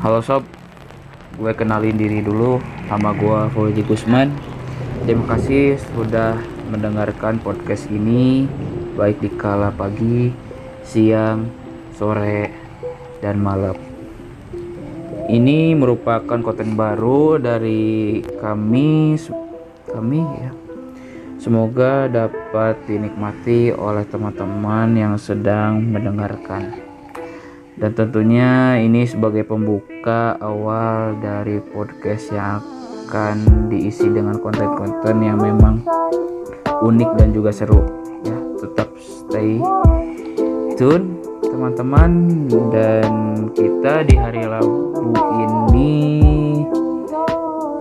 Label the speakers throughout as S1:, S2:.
S1: Halo sob, gue kenalin diri dulu, nama gue Fauzi Gusman. Terima kasih sudah mendengarkan podcast ini, baik di kala pagi, siang, sore, dan malam. Ini merupakan konten baru dari kami, kami ya. Semoga dapat dinikmati oleh teman-teman yang sedang mendengarkan dan tentunya ini sebagai pembuka awal dari podcast yang akan diisi dengan konten-konten yang memang unik dan juga seru. Ya tetap stay tune teman-teman. Dan kita di hari Rabu ini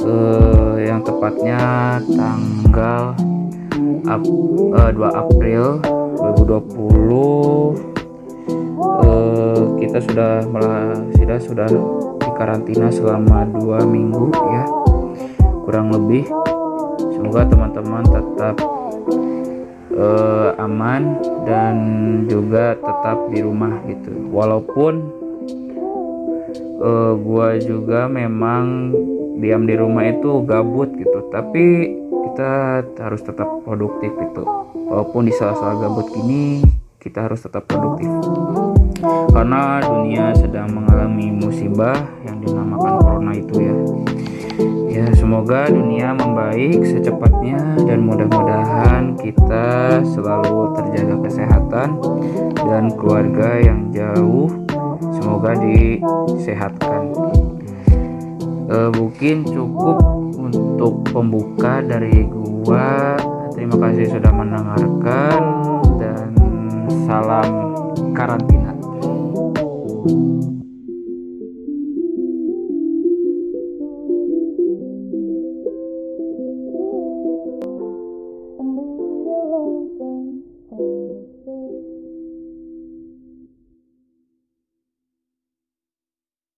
S1: uh, yang tepatnya tanggal Ap, uh, 2 April 2020 uh, kita sudah malah sudah sudah di karantina selama dua minggu ya. Kurang lebih. Semoga teman-teman tetap uh, aman dan juga tetap di rumah gitu. Walaupun uh, gua juga memang diam di rumah itu gabut gitu. Tapi kita harus tetap produktif itu walaupun di salah-salah gabut gini kita harus tetap produktif karena dunia sedang mengalami musibah yang dinamakan corona itu ya. Ya semoga dunia membaik secepatnya dan mudah-mudahan kita selalu terjaga kesehatan dan keluarga yang jauh. Semoga disehatkan. E, mungkin cukup untuk pembuka dari gua. Terima kasih sudah mendengarkan Thank you.